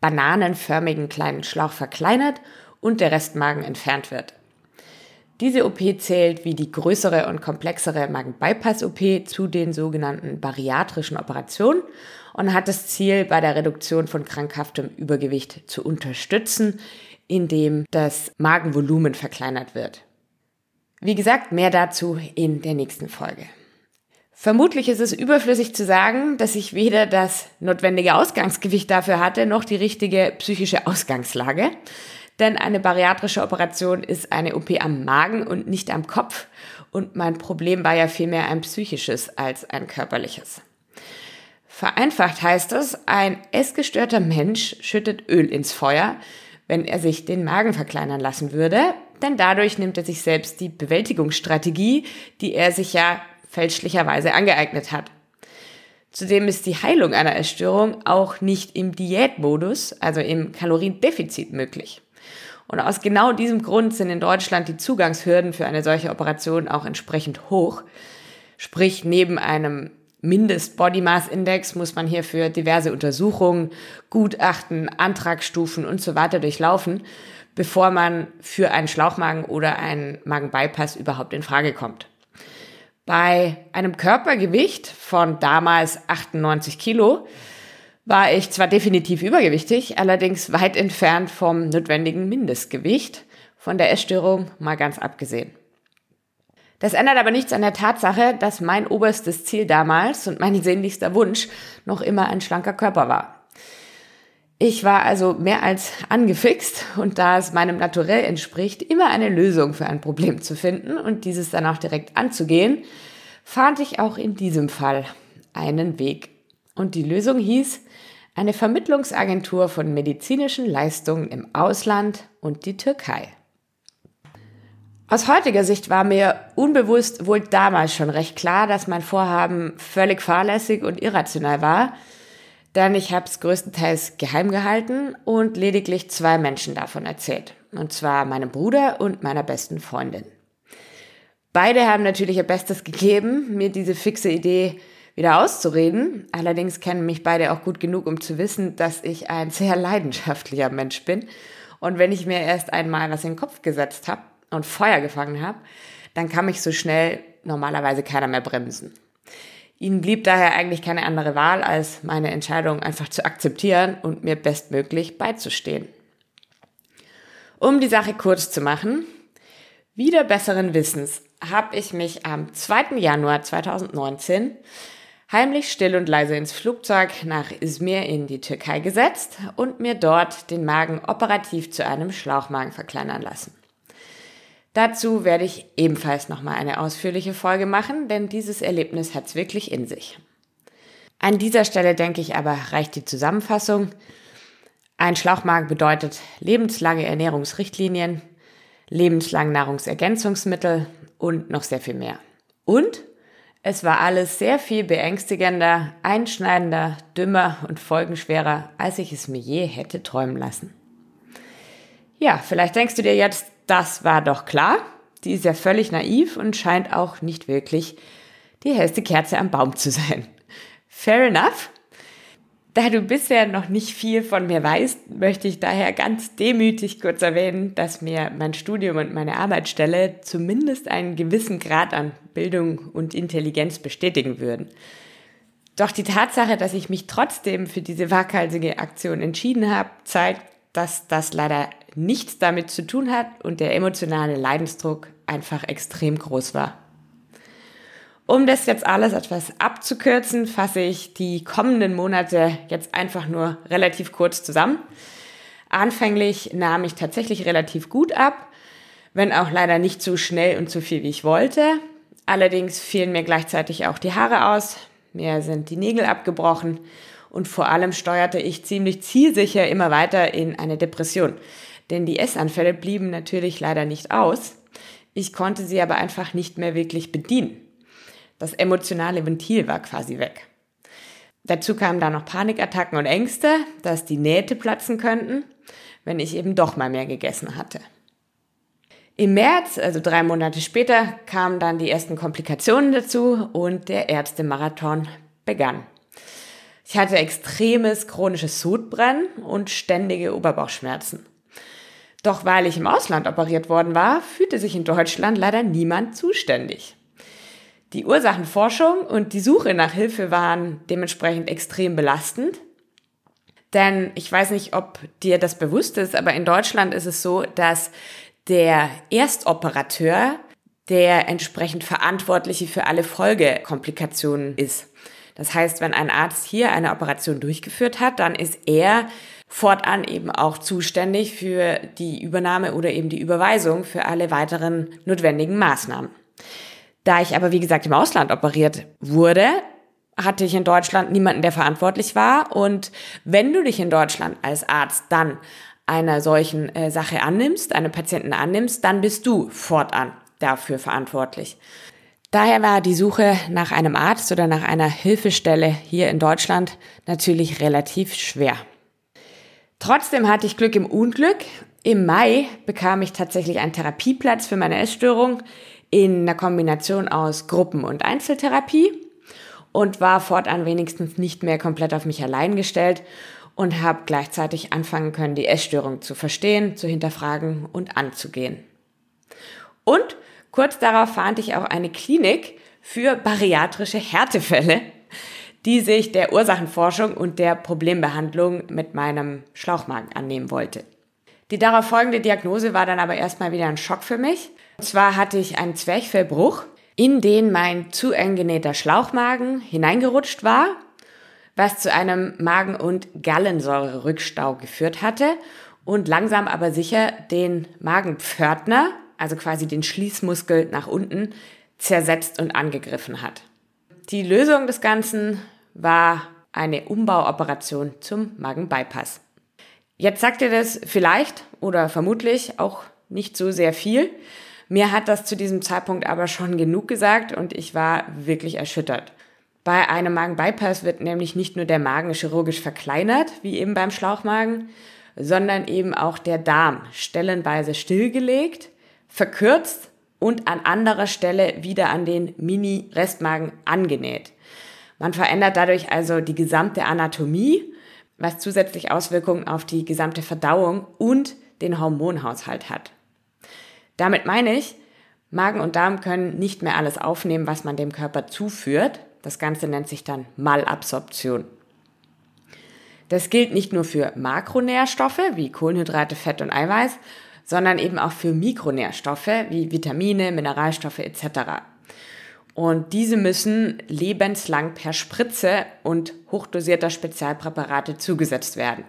bananenförmigen kleinen Schlauch verkleinert und der Restmagen entfernt wird. Diese OP zählt wie die größere und komplexere Magen-Bypass-OP zu den sogenannten bariatrischen Operationen und hat das Ziel, bei der Reduktion von krankhaftem Übergewicht zu unterstützen, indem das Magenvolumen verkleinert wird. Wie gesagt, mehr dazu in der nächsten Folge. Vermutlich ist es überflüssig zu sagen, dass ich weder das notwendige Ausgangsgewicht dafür hatte, noch die richtige psychische Ausgangslage denn eine bariatrische Operation ist eine OP am Magen und nicht am Kopf. Und mein Problem war ja vielmehr ein psychisches als ein körperliches. Vereinfacht heißt es, ein essgestörter Mensch schüttet Öl ins Feuer, wenn er sich den Magen verkleinern lassen würde, denn dadurch nimmt er sich selbst die Bewältigungsstrategie, die er sich ja fälschlicherweise angeeignet hat. Zudem ist die Heilung einer Essstörung auch nicht im Diätmodus, also im Kaloriendefizit möglich. Und aus genau diesem Grund sind in Deutschland die Zugangshürden für eine solche Operation auch entsprechend hoch. Sprich, neben einem Mindest-Body Mass Index muss man hierfür diverse Untersuchungen, Gutachten, Antragsstufen und so weiter durchlaufen, bevor man für einen Schlauchmagen oder einen Magenbypass überhaupt in Frage kommt. Bei einem Körpergewicht von damals 98 Kilo war ich zwar definitiv übergewichtig, allerdings weit entfernt vom notwendigen Mindestgewicht, von der Essstörung mal ganz abgesehen. Das ändert aber nichts an der Tatsache, dass mein oberstes Ziel damals und mein sehnlichster Wunsch noch immer ein schlanker Körper war. Ich war also mehr als angefixt und da es meinem Naturell entspricht, immer eine Lösung für ein Problem zu finden und dieses dann auch direkt anzugehen, fand ich auch in diesem Fall einen Weg. Und die Lösung hieß, eine Vermittlungsagentur von medizinischen Leistungen im Ausland und die Türkei. Aus heutiger Sicht war mir unbewusst wohl damals schon recht klar, dass mein Vorhaben völlig fahrlässig und irrational war, denn ich habe es größtenteils geheim gehalten und lediglich zwei Menschen davon erzählt, und zwar meinem Bruder und meiner besten Freundin. Beide haben natürlich ihr Bestes gegeben, mir diese fixe Idee wieder auszureden. Allerdings kennen mich beide auch gut genug, um zu wissen, dass ich ein sehr leidenschaftlicher Mensch bin. Und wenn ich mir erst einmal was in den Kopf gesetzt habe und Feuer gefangen habe, dann kann mich so schnell normalerweise keiner mehr bremsen. Ihnen blieb daher eigentlich keine andere Wahl, als meine Entscheidung einfach zu akzeptieren und mir bestmöglich beizustehen. Um die Sache kurz zu machen, wieder besseren Wissens habe ich mich am 2. Januar 2019 heimlich still und leise ins Flugzeug nach Izmir in die Türkei gesetzt und mir dort den Magen operativ zu einem Schlauchmagen verkleinern lassen. Dazu werde ich ebenfalls nochmal eine ausführliche Folge machen, denn dieses Erlebnis hat es wirklich in sich. An dieser Stelle denke ich aber reicht die Zusammenfassung. Ein Schlauchmagen bedeutet lebenslange Ernährungsrichtlinien, lebenslang Nahrungsergänzungsmittel und noch sehr viel mehr. Und es war alles sehr viel beängstigender, einschneidender, dümmer und folgenschwerer, als ich es mir je hätte träumen lassen. Ja, vielleicht denkst du dir jetzt, das war doch klar. Die ist ja völlig naiv und scheint auch nicht wirklich die hellste Kerze am Baum zu sein. Fair enough. Da du bisher noch nicht viel von mir weißt, möchte ich daher ganz demütig kurz erwähnen, dass mir mein Studium und meine Arbeitsstelle zumindest einen gewissen Grad an Bildung und Intelligenz bestätigen würden. Doch die Tatsache, dass ich mich trotzdem für diese waghalsige Aktion entschieden habe, zeigt, dass das leider nichts damit zu tun hat und der emotionale Leidensdruck einfach extrem groß war. Um das jetzt alles etwas abzukürzen, fasse ich die kommenden Monate jetzt einfach nur relativ kurz zusammen. Anfänglich nahm ich tatsächlich relativ gut ab, wenn auch leider nicht so schnell und so viel, wie ich wollte. Allerdings fielen mir gleichzeitig auch die Haare aus, mir sind die Nägel abgebrochen und vor allem steuerte ich ziemlich zielsicher immer weiter in eine Depression. Denn die Essanfälle blieben natürlich leider nicht aus. Ich konnte sie aber einfach nicht mehr wirklich bedienen. Das emotionale Ventil war quasi weg. Dazu kamen da noch Panikattacken und Ängste, dass die Nähte platzen könnten, wenn ich eben doch mal mehr gegessen hatte. Im März, also drei Monate später, kamen dann die ersten Komplikationen dazu und der Ärztemarathon begann. Ich hatte extremes chronisches Sodbrennen und ständige Oberbauchschmerzen. Doch weil ich im Ausland operiert worden war, fühlte sich in Deutschland leider niemand zuständig. Die Ursachenforschung und die Suche nach Hilfe waren dementsprechend extrem belastend. Denn ich weiß nicht, ob dir das bewusst ist, aber in Deutschland ist es so, dass der Erstoperateur der entsprechend Verantwortliche für alle Folgekomplikationen ist. Das heißt, wenn ein Arzt hier eine Operation durchgeführt hat, dann ist er fortan eben auch zuständig für die Übernahme oder eben die Überweisung für alle weiteren notwendigen Maßnahmen. Da ich aber, wie gesagt, im Ausland operiert wurde, hatte ich in Deutschland niemanden, der verantwortlich war. Und wenn du dich in Deutschland als Arzt dann einer solchen äh, Sache annimmst, einem Patienten annimmst, dann bist du fortan dafür verantwortlich. Daher war die Suche nach einem Arzt oder nach einer Hilfestelle hier in Deutschland natürlich relativ schwer. Trotzdem hatte ich Glück im Unglück. Im Mai bekam ich tatsächlich einen Therapieplatz für meine Essstörung in einer Kombination aus Gruppen- und Einzeltherapie und war fortan wenigstens nicht mehr komplett auf mich allein gestellt und habe gleichzeitig anfangen können, die Essstörung zu verstehen, zu hinterfragen und anzugehen. Und kurz darauf fand ich auch eine Klinik für bariatrische Härtefälle, die sich der Ursachenforschung und der Problembehandlung mit meinem Schlauchmagen annehmen wollte. Die darauf folgende Diagnose war dann aber erstmal wieder ein Schock für mich. Und zwar hatte ich einen Zwerchfellbruch, in den mein zu eng genähter Schlauchmagen hineingerutscht war, was zu einem Magen- und Gallensäure-Rückstau geführt hatte und langsam aber sicher den Magenpförtner, also quasi den Schließmuskel nach unten, zersetzt und angegriffen hat. Die Lösung des Ganzen war eine Umbauoperation zum Magenbypass. Jetzt sagt ihr das vielleicht oder vermutlich auch nicht so sehr viel. Mir hat das zu diesem Zeitpunkt aber schon genug gesagt und ich war wirklich erschüttert. Bei einem Magenbypass wird nämlich nicht nur der Magen chirurgisch verkleinert, wie eben beim Schlauchmagen, sondern eben auch der Darm stellenweise stillgelegt, verkürzt und an anderer Stelle wieder an den Mini-Restmagen angenäht. Man verändert dadurch also die gesamte Anatomie, was zusätzlich Auswirkungen auf die gesamte Verdauung und den Hormonhaushalt hat. Damit meine ich, Magen und Darm können nicht mehr alles aufnehmen, was man dem Körper zuführt. Das Ganze nennt sich dann Malabsorption. Das gilt nicht nur für Makronährstoffe wie Kohlenhydrate, Fett und Eiweiß, sondern eben auch für Mikronährstoffe wie Vitamine, Mineralstoffe etc. Und diese müssen lebenslang per Spritze und hochdosierter Spezialpräparate zugesetzt werden.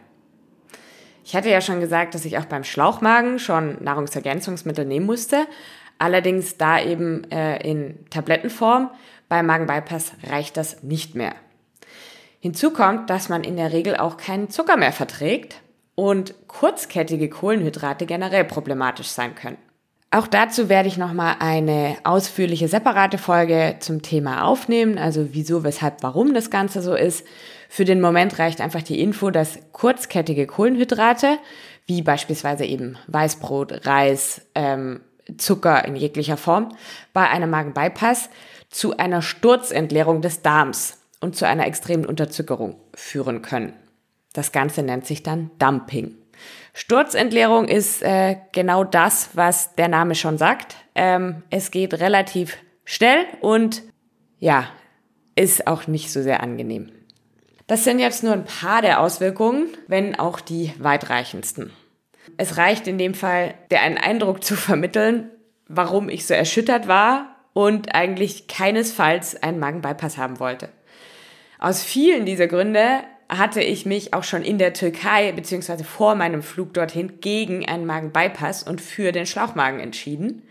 Ich hatte ja schon gesagt, dass ich auch beim Schlauchmagen schon Nahrungsergänzungsmittel nehmen musste, allerdings da eben äh, in Tablettenform. Bei Magenbypass reicht das nicht mehr. Hinzu kommt, dass man in der Regel auch keinen Zucker mehr verträgt und kurzkettige Kohlenhydrate generell problematisch sein können. Auch dazu werde ich nochmal eine ausführliche separate Folge zum Thema aufnehmen, also wieso, weshalb, warum das Ganze so ist. Für den Moment reicht einfach die Info, dass kurzkettige Kohlenhydrate, wie beispielsweise eben Weißbrot, Reis, ähm, Zucker in jeglicher Form, bei einem Magenbypass zu einer Sturzentleerung des Darms und zu einer extremen Unterzuckerung führen können. Das Ganze nennt sich dann Dumping. Sturzentleerung ist äh, genau das, was der Name schon sagt. Ähm, es geht relativ schnell und ja, ist auch nicht so sehr angenehm. Das sind jetzt nur ein paar der Auswirkungen, wenn auch die weitreichendsten. Es reicht in dem Fall, dir einen Eindruck zu vermitteln, warum ich so erschüttert war und eigentlich keinesfalls einen Magenbypass haben wollte. Aus vielen dieser Gründe hatte ich mich auch schon in der Türkei beziehungsweise vor meinem Flug dorthin gegen einen Magenbypass und für den Schlauchmagen entschieden.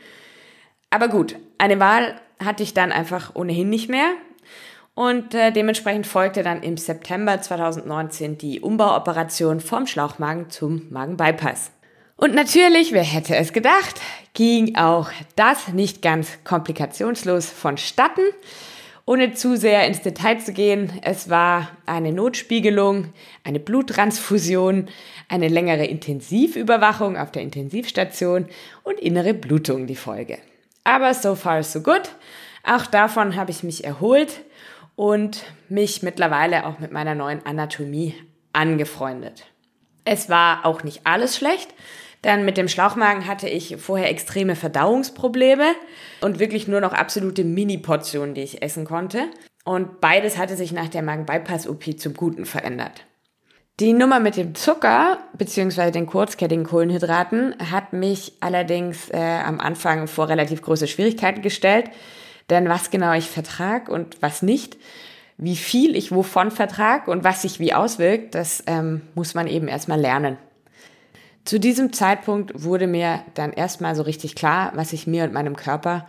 Aber gut, eine Wahl hatte ich dann einfach ohnehin nicht mehr. Und äh, dementsprechend folgte dann im September 2019 die Umbauoperation vom Schlauchmagen zum Magenbypass. Und natürlich, wer hätte es gedacht, ging auch das nicht ganz komplikationslos vonstatten. Ohne zu sehr ins Detail zu gehen, es war eine Notspiegelung, eine Bluttransfusion, eine längere Intensivüberwachung auf der Intensivstation und innere Blutung die Folge. Aber so far so good. Auch davon habe ich mich erholt und mich mittlerweile auch mit meiner neuen Anatomie angefreundet. Es war auch nicht alles schlecht. Dann mit dem Schlauchmagen hatte ich vorher extreme Verdauungsprobleme und wirklich nur noch absolute Mini-Portionen, die ich essen konnte. Und beides hatte sich nach der Magen-Bypass-OP zum Guten verändert. Die Nummer mit dem Zucker bzw. den kurzkettigen Kohlenhydraten hat mich allerdings äh, am Anfang vor relativ große Schwierigkeiten gestellt. Denn was genau ich vertrag und was nicht, wie viel ich wovon vertrag und was sich wie auswirkt, das ähm, muss man eben erstmal lernen. Zu diesem Zeitpunkt wurde mir dann erstmal so richtig klar, was ich mir und meinem Körper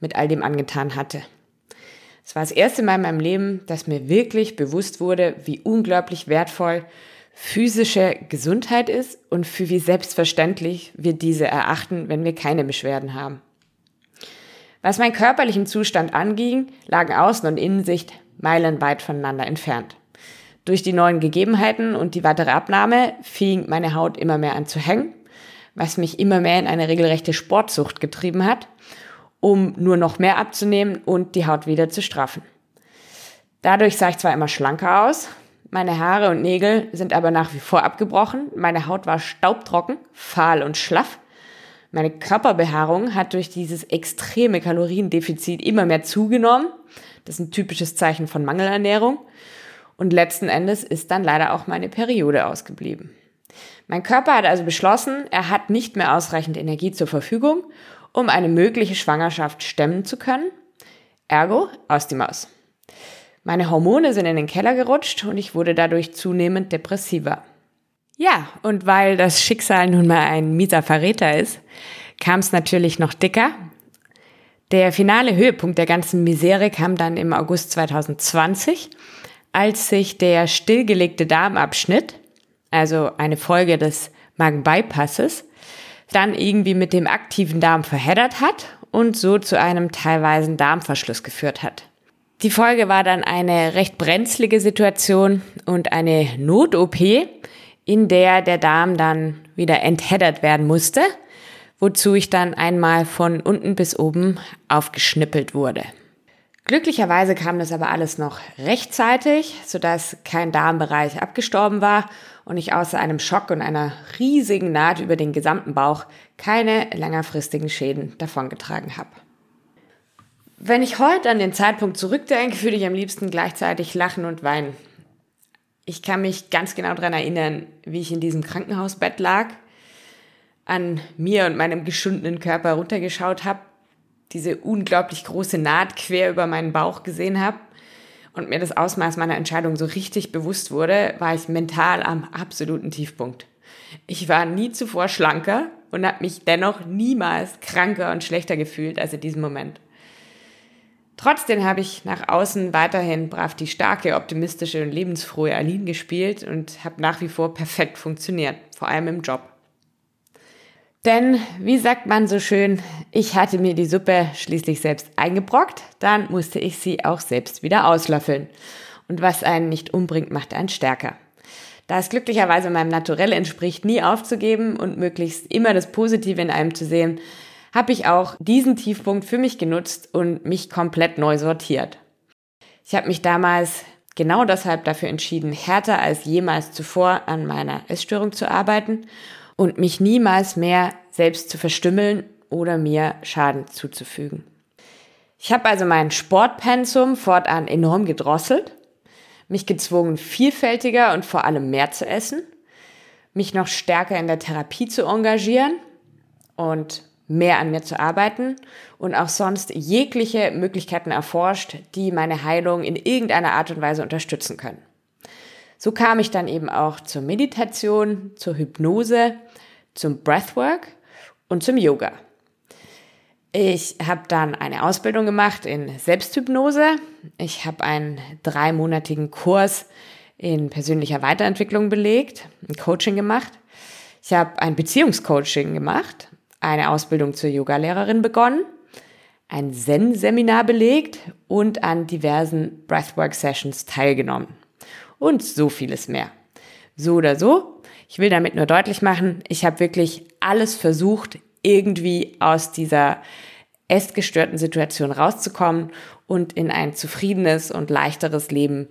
mit all dem angetan hatte. Es war das erste Mal in meinem Leben, dass mir wirklich bewusst wurde, wie unglaublich wertvoll physische Gesundheit ist und für wie selbstverständlich wir diese erachten, wenn wir keine Beschwerden haben. Was meinen körperlichen Zustand anging, lagen Außen- und Innensicht meilenweit voneinander entfernt. Durch die neuen Gegebenheiten und die weitere Abnahme fing meine Haut immer mehr an zu hängen, was mich immer mehr in eine regelrechte Sportsucht getrieben hat, um nur noch mehr abzunehmen und die Haut wieder zu straffen. Dadurch sah ich zwar immer schlanker aus, meine Haare und Nägel sind aber nach wie vor abgebrochen, meine Haut war staubtrocken, fahl und schlaff, meine Körperbehaarung hat durch dieses extreme Kaloriendefizit immer mehr zugenommen. Das ist ein typisches Zeichen von Mangelernährung. Und letzten Endes ist dann leider auch meine Periode ausgeblieben. Mein Körper hat also beschlossen, er hat nicht mehr ausreichend Energie zur Verfügung, um eine mögliche Schwangerschaft stemmen zu können. Ergo, aus die Maus. Meine Hormone sind in den Keller gerutscht und ich wurde dadurch zunehmend depressiver. Ja, und weil das Schicksal nun mal ein mieser Verräter ist, kam es natürlich noch dicker. Der finale Höhepunkt der ganzen Misere kam dann im August 2020 als sich der stillgelegte Darmabschnitt, also eine Folge des Magenbypasses, dann irgendwie mit dem aktiven Darm verheddert hat und so zu einem teilweisen Darmverschluss geführt hat. Die Folge war dann eine recht brenzlige Situation und eine Not-OP, in der der Darm dann wieder entheddert werden musste, wozu ich dann einmal von unten bis oben aufgeschnippelt wurde. Glücklicherweise kam das aber alles noch rechtzeitig, sodass kein Darmbereich abgestorben war und ich außer einem Schock und einer riesigen Naht über den gesamten Bauch keine längerfristigen Schäden davongetragen habe. Wenn ich heute an den Zeitpunkt zurückdenke, würde ich am liebsten gleichzeitig lachen und weinen. Ich kann mich ganz genau daran erinnern, wie ich in diesem Krankenhausbett lag, an mir und meinem geschundenen Körper runtergeschaut habe diese unglaublich große Naht quer über meinen Bauch gesehen habe und mir das Ausmaß meiner Entscheidung so richtig bewusst wurde, war ich mental am absoluten Tiefpunkt. Ich war nie zuvor schlanker und habe mich dennoch niemals kranker und schlechter gefühlt als in diesem Moment. Trotzdem habe ich nach außen weiterhin brav die starke, optimistische und lebensfrohe Aline gespielt und habe nach wie vor perfekt funktioniert, vor allem im Job. Denn, wie sagt man so schön, ich hatte mir die Suppe schließlich selbst eingebrockt, dann musste ich sie auch selbst wieder auslöffeln. Und was einen nicht umbringt, macht einen stärker. Da es glücklicherweise meinem Naturell entspricht, nie aufzugeben und möglichst immer das Positive in einem zu sehen, habe ich auch diesen Tiefpunkt für mich genutzt und mich komplett neu sortiert. Ich habe mich damals genau deshalb dafür entschieden, härter als jemals zuvor an meiner Essstörung zu arbeiten und mich niemals mehr selbst zu verstümmeln oder mir Schaden zuzufügen. Ich habe also mein Sportpensum fortan enorm gedrosselt, mich gezwungen, vielfältiger und vor allem mehr zu essen, mich noch stärker in der Therapie zu engagieren und mehr an mir zu arbeiten und auch sonst jegliche Möglichkeiten erforscht, die meine Heilung in irgendeiner Art und Weise unterstützen können. So kam ich dann eben auch zur Meditation, zur Hypnose, zum Breathwork und zum Yoga. Ich habe dann eine Ausbildung gemacht in Selbsthypnose. Ich habe einen dreimonatigen Kurs in persönlicher Weiterentwicklung belegt, ein Coaching gemacht. Ich habe ein Beziehungscoaching gemacht, eine Ausbildung zur Yogalehrerin begonnen, ein Zen-Seminar belegt und an diversen Breathwork-Sessions teilgenommen und so vieles mehr. So oder so, ich will damit nur deutlich machen, ich habe wirklich alles versucht, irgendwie aus dieser essgestörten Situation rauszukommen und in ein zufriedenes und leichteres Leben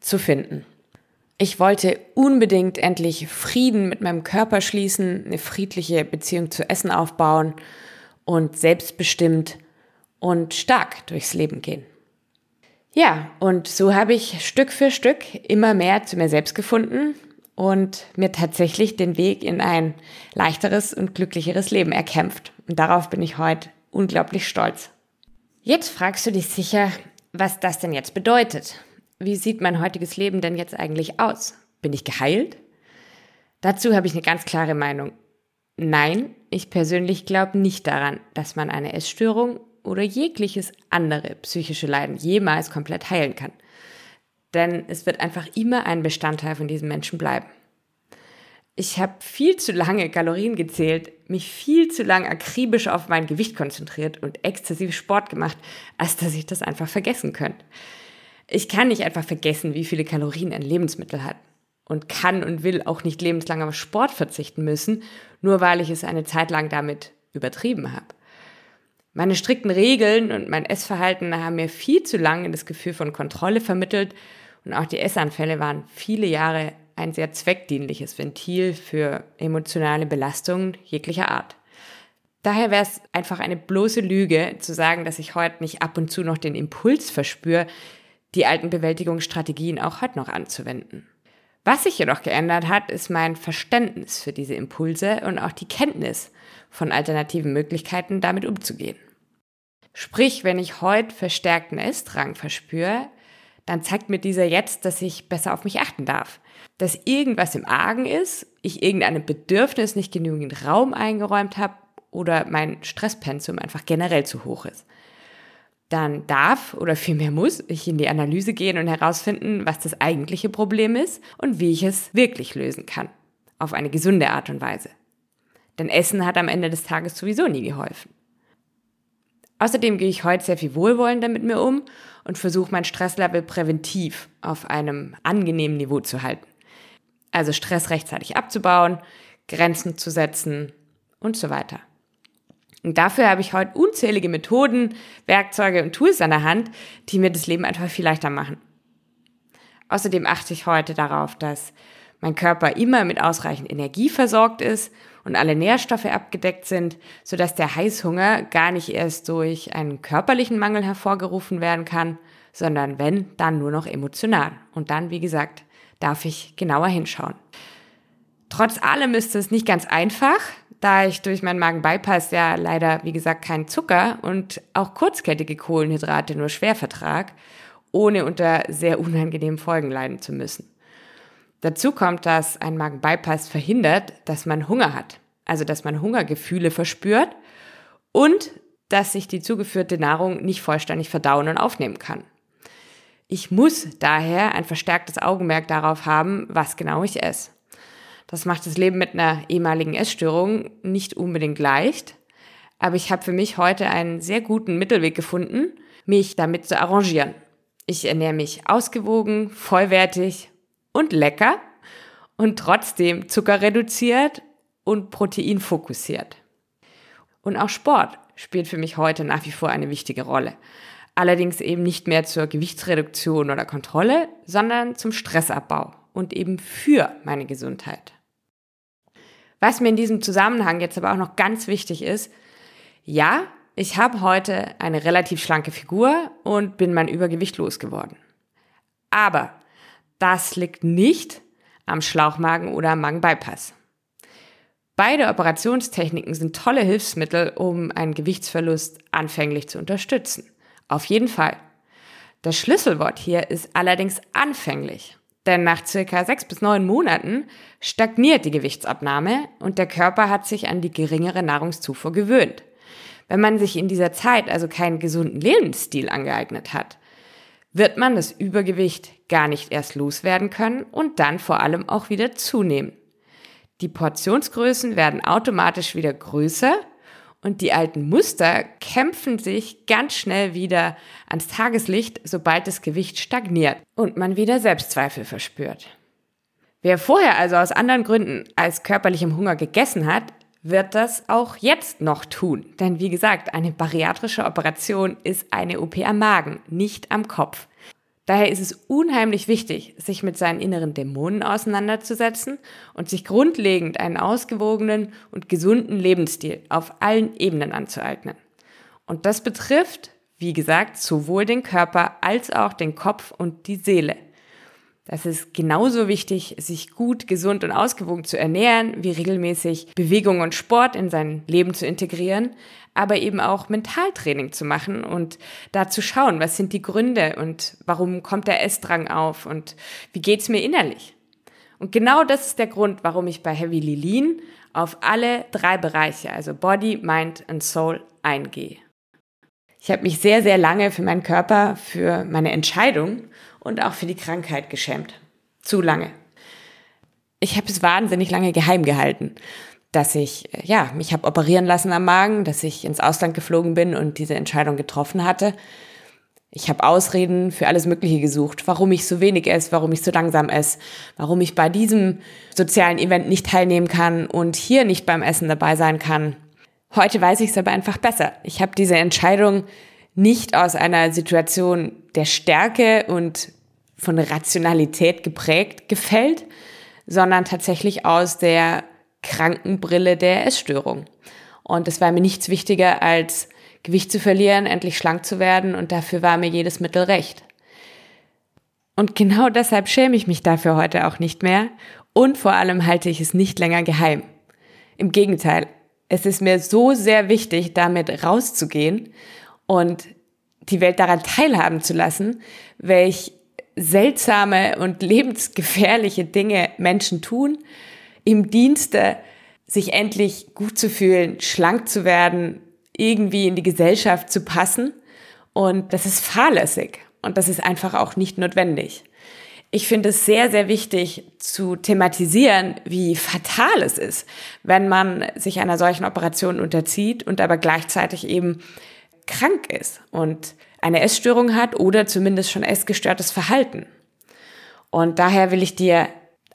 zu finden. Ich wollte unbedingt endlich Frieden mit meinem Körper schließen, eine friedliche Beziehung zu Essen aufbauen und selbstbestimmt und stark durchs Leben gehen. Ja, und so habe ich Stück für Stück immer mehr zu mir selbst gefunden und mir tatsächlich den Weg in ein leichteres und glücklicheres Leben erkämpft. Und darauf bin ich heute unglaublich stolz. Jetzt fragst du dich sicher, was das denn jetzt bedeutet. Wie sieht mein heutiges Leben denn jetzt eigentlich aus? Bin ich geheilt? Dazu habe ich eine ganz klare Meinung. Nein, ich persönlich glaube nicht daran, dass man eine Essstörung oder jegliches andere psychische Leiden jemals komplett heilen kann. Denn es wird einfach immer ein Bestandteil von diesem Menschen bleiben. Ich habe viel zu lange Kalorien gezählt, mich viel zu lange akribisch auf mein Gewicht konzentriert und exzessiv Sport gemacht, als dass ich das einfach vergessen könnte. Ich kann nicht einfach vergessen, wie viele Kalorien ein Lebensmittel hat und kann und will auch nicht lebenslang auf Sport verzichten müssen, nur weil ich es eine Zeit lang damit übertrieben habe. Meine strikten Regeln und mein Essverhalten haben mir viel zu lange das Gefühl von Kontrolle vermittelt und auch die Essanfälle waren viele Jahre ein sehr zweckdienliches Ventil für emotionale Belastungen jeglicher Art. Daher wäre es einfach eine bloße Lüge zu sagen, dass ich heute nicht ab und zu noch den Impuls verspüre, die alten Bewältigungsstrategien auch heute noch anzuwenden. Was sich jedoch geändert hat, ist mein Verständnis für diese Impulse und auch die Kenntnis von alternativen Möglichkeiten, damit umzugehen. Sprich, wenn ich heute verstärkten Essdrang verspüre, dann zeigt mir dieser jetzt, dass ich besser auf mich achten darf. Dass irgendwas im Argen ist, ich irgendeinem Bedürfnis nicht genügend Raum eingeräumt habe oder mein Stresspensum einfach generell zu hoch ist. Dann darf oder vielmehr muss ich in die Analyse gehen und herausfinden, was das eigentliche Problem ist und wie ich es wirklich lösen kann. Auf eine gesunde Art und Weise. Denn Essen hat am Ende des Tages sowieso nie geholfen. Außerdem gehe ich heute sehr viel wohlwollender mit mir um und versuche mein Stresslevel präventiv auf einem angenehmen Niveau zu halten. Also Stress rechtzeitig abzubauen, Grenzen zu setzen und so weiter. Und dafür habe ich heute unzählige Methoden, Werkzeuge und Tools an der Hand, die mir das Leben einfach viel leichter machen. Außerdem achte ich heute darauf, dass mein Körper immer mit ausreichend Energie versorgt ist und alle Nährstoffe abgedeckt sind, sodass der Heißhunger gar nicht erst durch einen körperlichen Mangel hervorgerufen werden kann, sondern wenn, dann nur noch emotional. Und dann, wie gesagt, darf ich genauer hinschauen. Trotz allem ist es nicht ganz einfach, da ich durch meinen Magen-Bypass ja leider, wie gesagt, keinen Zucker und auch kurzkettige Kohlenhydrate nur schwer vertrag, ohne unter sehr unangenehmen Folgen leiden zu müssen. Dazu kommt, dass ein Magen-Bypass verhindert, dass man Hunger hat, also dass man Hungergefühle verspürt und dass sich die zugeführte Nahrung nicht vollständig verdauen und aufnehmen kann. Ich muss daher ein verstärktes Augenmerk darauf haben, was genau ich esse. Das macht das Leben mit einer ehemaligen Essstörung nicht unbedingt leicht, aber ich habe für mich heute einen sehr guten Mittelweg gefunden, mich damit zu arrangieren. Ich ernähre mich ausgewogen, vollwertig und lecker und trotzdem zuckerreduziert und proteinfokussiert. Und auch Sport spielt für mich heute nach wie vor eine wichtige Rolle. Allerdings eben nicht mehr zur Gewichtsreduktion oder Kontrolle, sondern zum Stressabbau und eben für meine Gesundheit. Was mir in diesem Zusammenhang jetzt aber auch noch ganz wichtig ist, ja, ich habe heute eine relativ schlanke Figur und bin mein Übergewicht losgeworden. Aber das liegt nicht am Schlauchmagen oder am Magenbypass. Beide Operationstechniken sind tolle Hilfsmittel, um einen Gewichtsverlust anfänglich zu unterstützen. Auf jeden Fall. Das Schlüsselwort hier ist allerdings anfänglich. Denn nach circa sechs bis neun Monaten stagniert die Gewichtsabnahme und der Körper hat sich an die geringere Nahrungszufuhr gewöhnt. Wenn man sich in dieser Zeit also keinen gesunden Lebensstil angeeignet hat, wird man das Übergewicht gar nicht erst loswerden können und dann vor allem auch wieder zunehmen. Die Portionsgrößen werden automatisch wieder größer und die alten Muster kämpfen sich ganz schnell wieder ans Tageslicht, sobald das Gewicht stagniert und man wieder Selbstzweifel verspürt. Wer vorher also aus anderen Gründen als körperlichem Hunger gegessen hat, wird das auch jetzt noch tun. Denn wie gesagt, eine bariatrische Operation ist eine OP am Magen, nicht am Kopf. Daher ist es unheimlich wichtig, sich mit seinen inneren Dämonen auseinanderzusetzen und sich grundlegend einen ausgewogenen und gesunden Lebensstil auf allen Ebenen anzueignen. Und das betrifft, wie gesagt, sowohl den Körper als auch den Kopf und die Seele. Das ist genauso wichtig, sich gut, gesund und ausgewogen zu ernähren, wie regelmäßig Bewegung und Sport in sein Leben zu integrieren, aber eben auch Mentaltraining zu machen und da zu schauen, was sind die Gründe und warum kommt der Essdrang auf und wie geht's mir innerlich. Und genau das ist der Grund, warum ich bei Heavy Lilin auf alle drei Bereiche, also Body, Mind und Soul, eingehe. Ich habe mich sehr, sehr lange für meinen Körper, für meine Entscheidung und auch für die Krankheit geschämt. Zu lange. Ich habe es wahnsinnig lange geheim gehalten, dass ich äh, ja mich habe operieren lassen am Magen, dass ich ins Ausland geflogen bin und diese Entscheidung getroffen hatte. Ich habe Ausreden für alles Mögliche gesucht, warum ich so wenig esse, warum ich so langsam esse, warum ich bei diesem sozialen Event nicht teilnehmen kann und hier nicht beim Essen dabei sein kann. Heute weiß ich es aber einfach besser. Ich habe diese Entscheidung nicht aus einer Situation der Stärke und von Rationalität geprägt gefällt, sondern tatsächlich aus der Krankenbrille der Essstörung. Und es war mir nichts wichtiger, als Gewicht zu verlieren, endlich schlank zu werden und dafür war mir jedes Mittel recht. Und genau deshalb schäme ich mich dafür heute auch nicht mehr und vor allem halte ich es nicht länger geheim. Im Gegenteil, es ist mir so sehr wichtig, damit rauszugehen und die Welt daran teilhaben zu lassen, welch seltsame und lebensgefährliche Dinge Menschen tun, im Dienste sich endlich gut zu fühlen, schlank zu werden, irgendwie in die Gesellschaft zu passen. Und das ist fahrlässig und das ist einfach auch nicht notwendig. ich finde es sehr, sehr wichtig zu thematisieren, wie fatal es ist, wenn man sich einer solchen Operation unterzieht und aber gleichzeitig eben krank ist und eine Essstörung hat oder zumindest schon essgestörtes Verhalten. Und daher will ich dir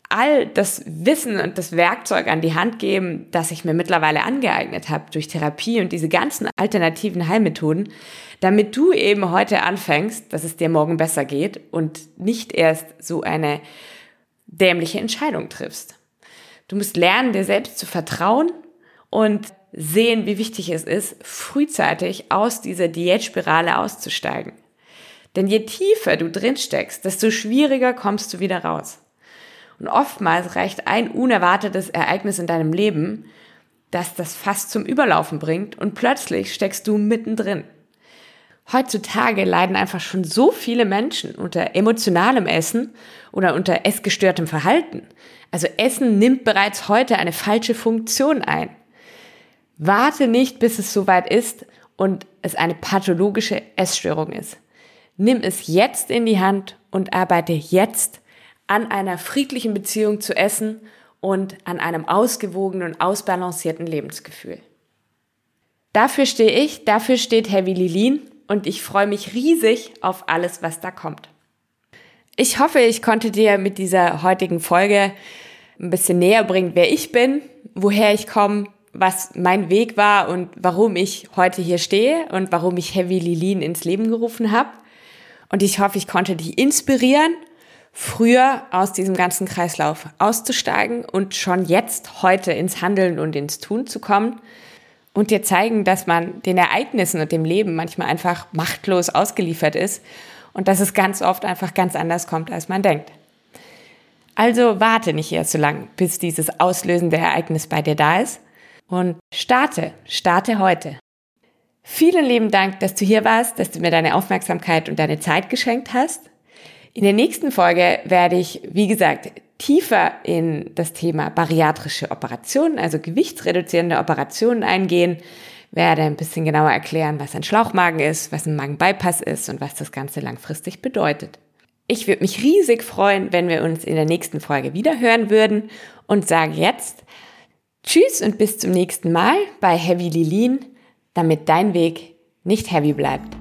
all das Wissen und das Werkzeug an die Hand geben, das ich mir mittlerweile angeeignet habe durch Therapie und diese ganzen alternativen Heilmethoden, damit du eben heute anfängst, dass es dir morgen besser geht und nicht erst so eine dämliche Entscheidung triffst. Du musst lernen, dir selbst zu vertrauen und sehen, wie wichtig es ist, frühzeitig aus dieser Diätspirale auszusteigen. Denn je tiefer du drin steckst, desto schwieriger kommst du wieder raus. Und oftmals reicht ein unerwartetes Ereignis in deinem Leben, das das fast zum Überlaufen bringt und plötzlich steckst du mittendrin. Heutzutage leiden einfach schon so viele Menschen unter emotionalem Essen oder unter essgestörtem Verhalten. Also Essen nimmt bereits heute eine falsche Funktion ein. Warte nicht, bis es soweit ist und es eine pathologische Essstörung ist. Nimm es jetzt in die Hand und arbeite jetzt an einer friedlichen Beziehung zu Essen und an einem ausgewogenen und ausbalancierten Lebensgefühl. Dafür stehe ich, dafür steht Heavy Lilin und ich freue mich riesig auf alles, was da kommt. Ich hoffe, ich konnte dir mit dieser heutigen Folge ein bisschen näher bringen, wer ich bin, woher ich komme, was mein Weg war und warum ich heute hier stehe und warum ich Heavy Lilin ins Leben gerufen habe. Und ich hoffe, ich konnte dich inspirieren früher aus diesem ganzen Kreislauf auszusteigen und schon jetzt heute ins Handeln und ins Tun zu kommen und dir zeigen, dass man den Ereignissen und dem Leben manchmal einfach machtlos ausgeliefert ist und dass es ganz oft einfach ganz anders kommt, als man denkt. Also warte nicht erst so lang, bis dieses auslösende Ereignis bei dir da ist und starte, starte heute. Vielen lieben Dank, dass du hier warst, dass du mir deine Aufmerksamkeit und deine Zeit geschenkt hast. In der nächsten Folge werde ich, wie gesagt, tiefer in das Thema bariatrische Operationen, also gewichtsreduzierende Operationen eingehen, werde ein bisschen genauer erklären, was ein Schlauchmagen ist, was ein Magenbypass ist und was das Ganze langfristig bedeutet. Ich würde mich riesig freuen, wenn wir uns in der nächsten Folge wieder hören würden und sage jetzt Tschüss und bis zum nächsten Mal bei Heavy Lilin, damit dein Weg nicht heavy bleibt.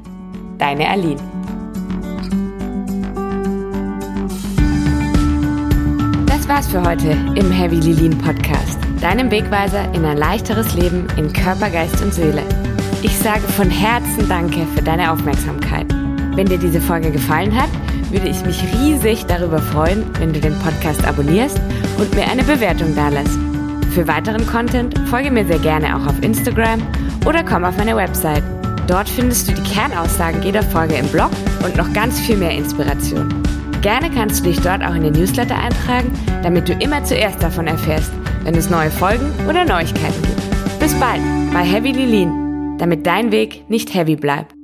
Deine Aline. War's für heute im Heavy Lilin Podcast, deinem Wegweiser in ein leichteres Leben in Körper, Geist und Seele. Ich sage von Herzen Danke für deine Aufmerksamkeit. Wenn dir diese Folge gefallen hat, würde ich mich riesig darüber freuen, wenn du den Podcast abonnierst und mir eine Bewertung dalässt. Für weiteren Content folge mir sehr gerne auch auf Instagram oder komm auf meine Website. Dort findest du die Kernaussagen jeder Folge im Blog und noch ganz viel mehr Inspiration. Gerne kannst du dich dort auch in den Newsletter eintragen, damit du immer zuerst davon erfährst, wenn es neue Folgen oder Neuigkeiten gibt. Bis bald bei Heavy Lilin, damit dein Weg nicht heavy bleibt.